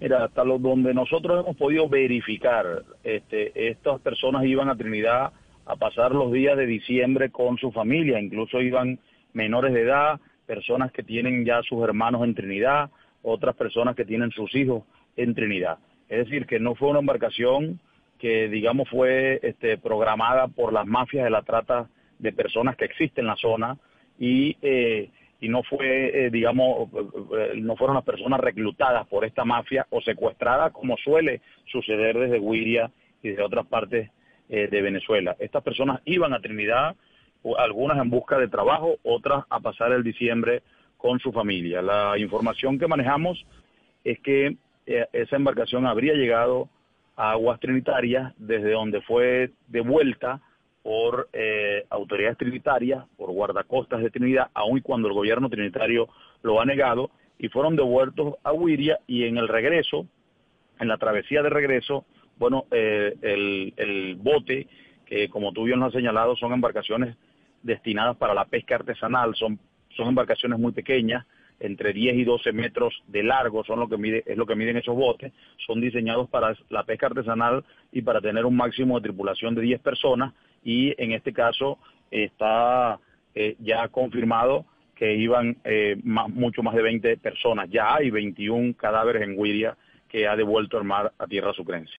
Mira, hasta lo, donde nosotros hemos podido verificar, este, estas personas iban a Trinidad a pasar los días de diciembre con su familia, incluso iban menores de edad, personas que tienen ya sus hermanos en Trinidad, otras personas que tienen sus hijos en Trinidad. Es decir, que no fue una embarcación que, digamos, fue este, programada por las mafias de la trata de personas que existen en la zona y, eh, y no fue, eh, digamos, eh, no fueron las personas reclutadas por esta mafia o secuestradas como suele suceder desde Guiria y de otras partes de Venezuela. Estas personas iban a Trinidad, algunas en busca de trabajo, otras a pasar el diciembre con su familia. La información que manejamos es que esa embarcación habría llegado a aguas trinitarias desde donde fue devuelta por eh, autoridades trinitarias, por guardacostas de Trinidad, aun cuando el gobierno trinitario lo ha negado, y fueron devueltos a Huiria y en el regreso, en la travesía de regreso, bueno, eh, el, el bote, que como tú bien lo has señalado, son embarcaciones destinadas para la pesca artesanal, son, son embarcaciones muy pequeñas, entre 10 y 12 metros de largo son lo que mide, es lo que miden esos botes, son diseñados para la pesca artesanal y para tener un máximo de tripulación de 10 personas y en este caso está eh, ya confirmado que iban eh, mucho más de 20 personas. Ya hay 21 cadáveres en Guiria que ha devuelto el mar a tierra sucrense.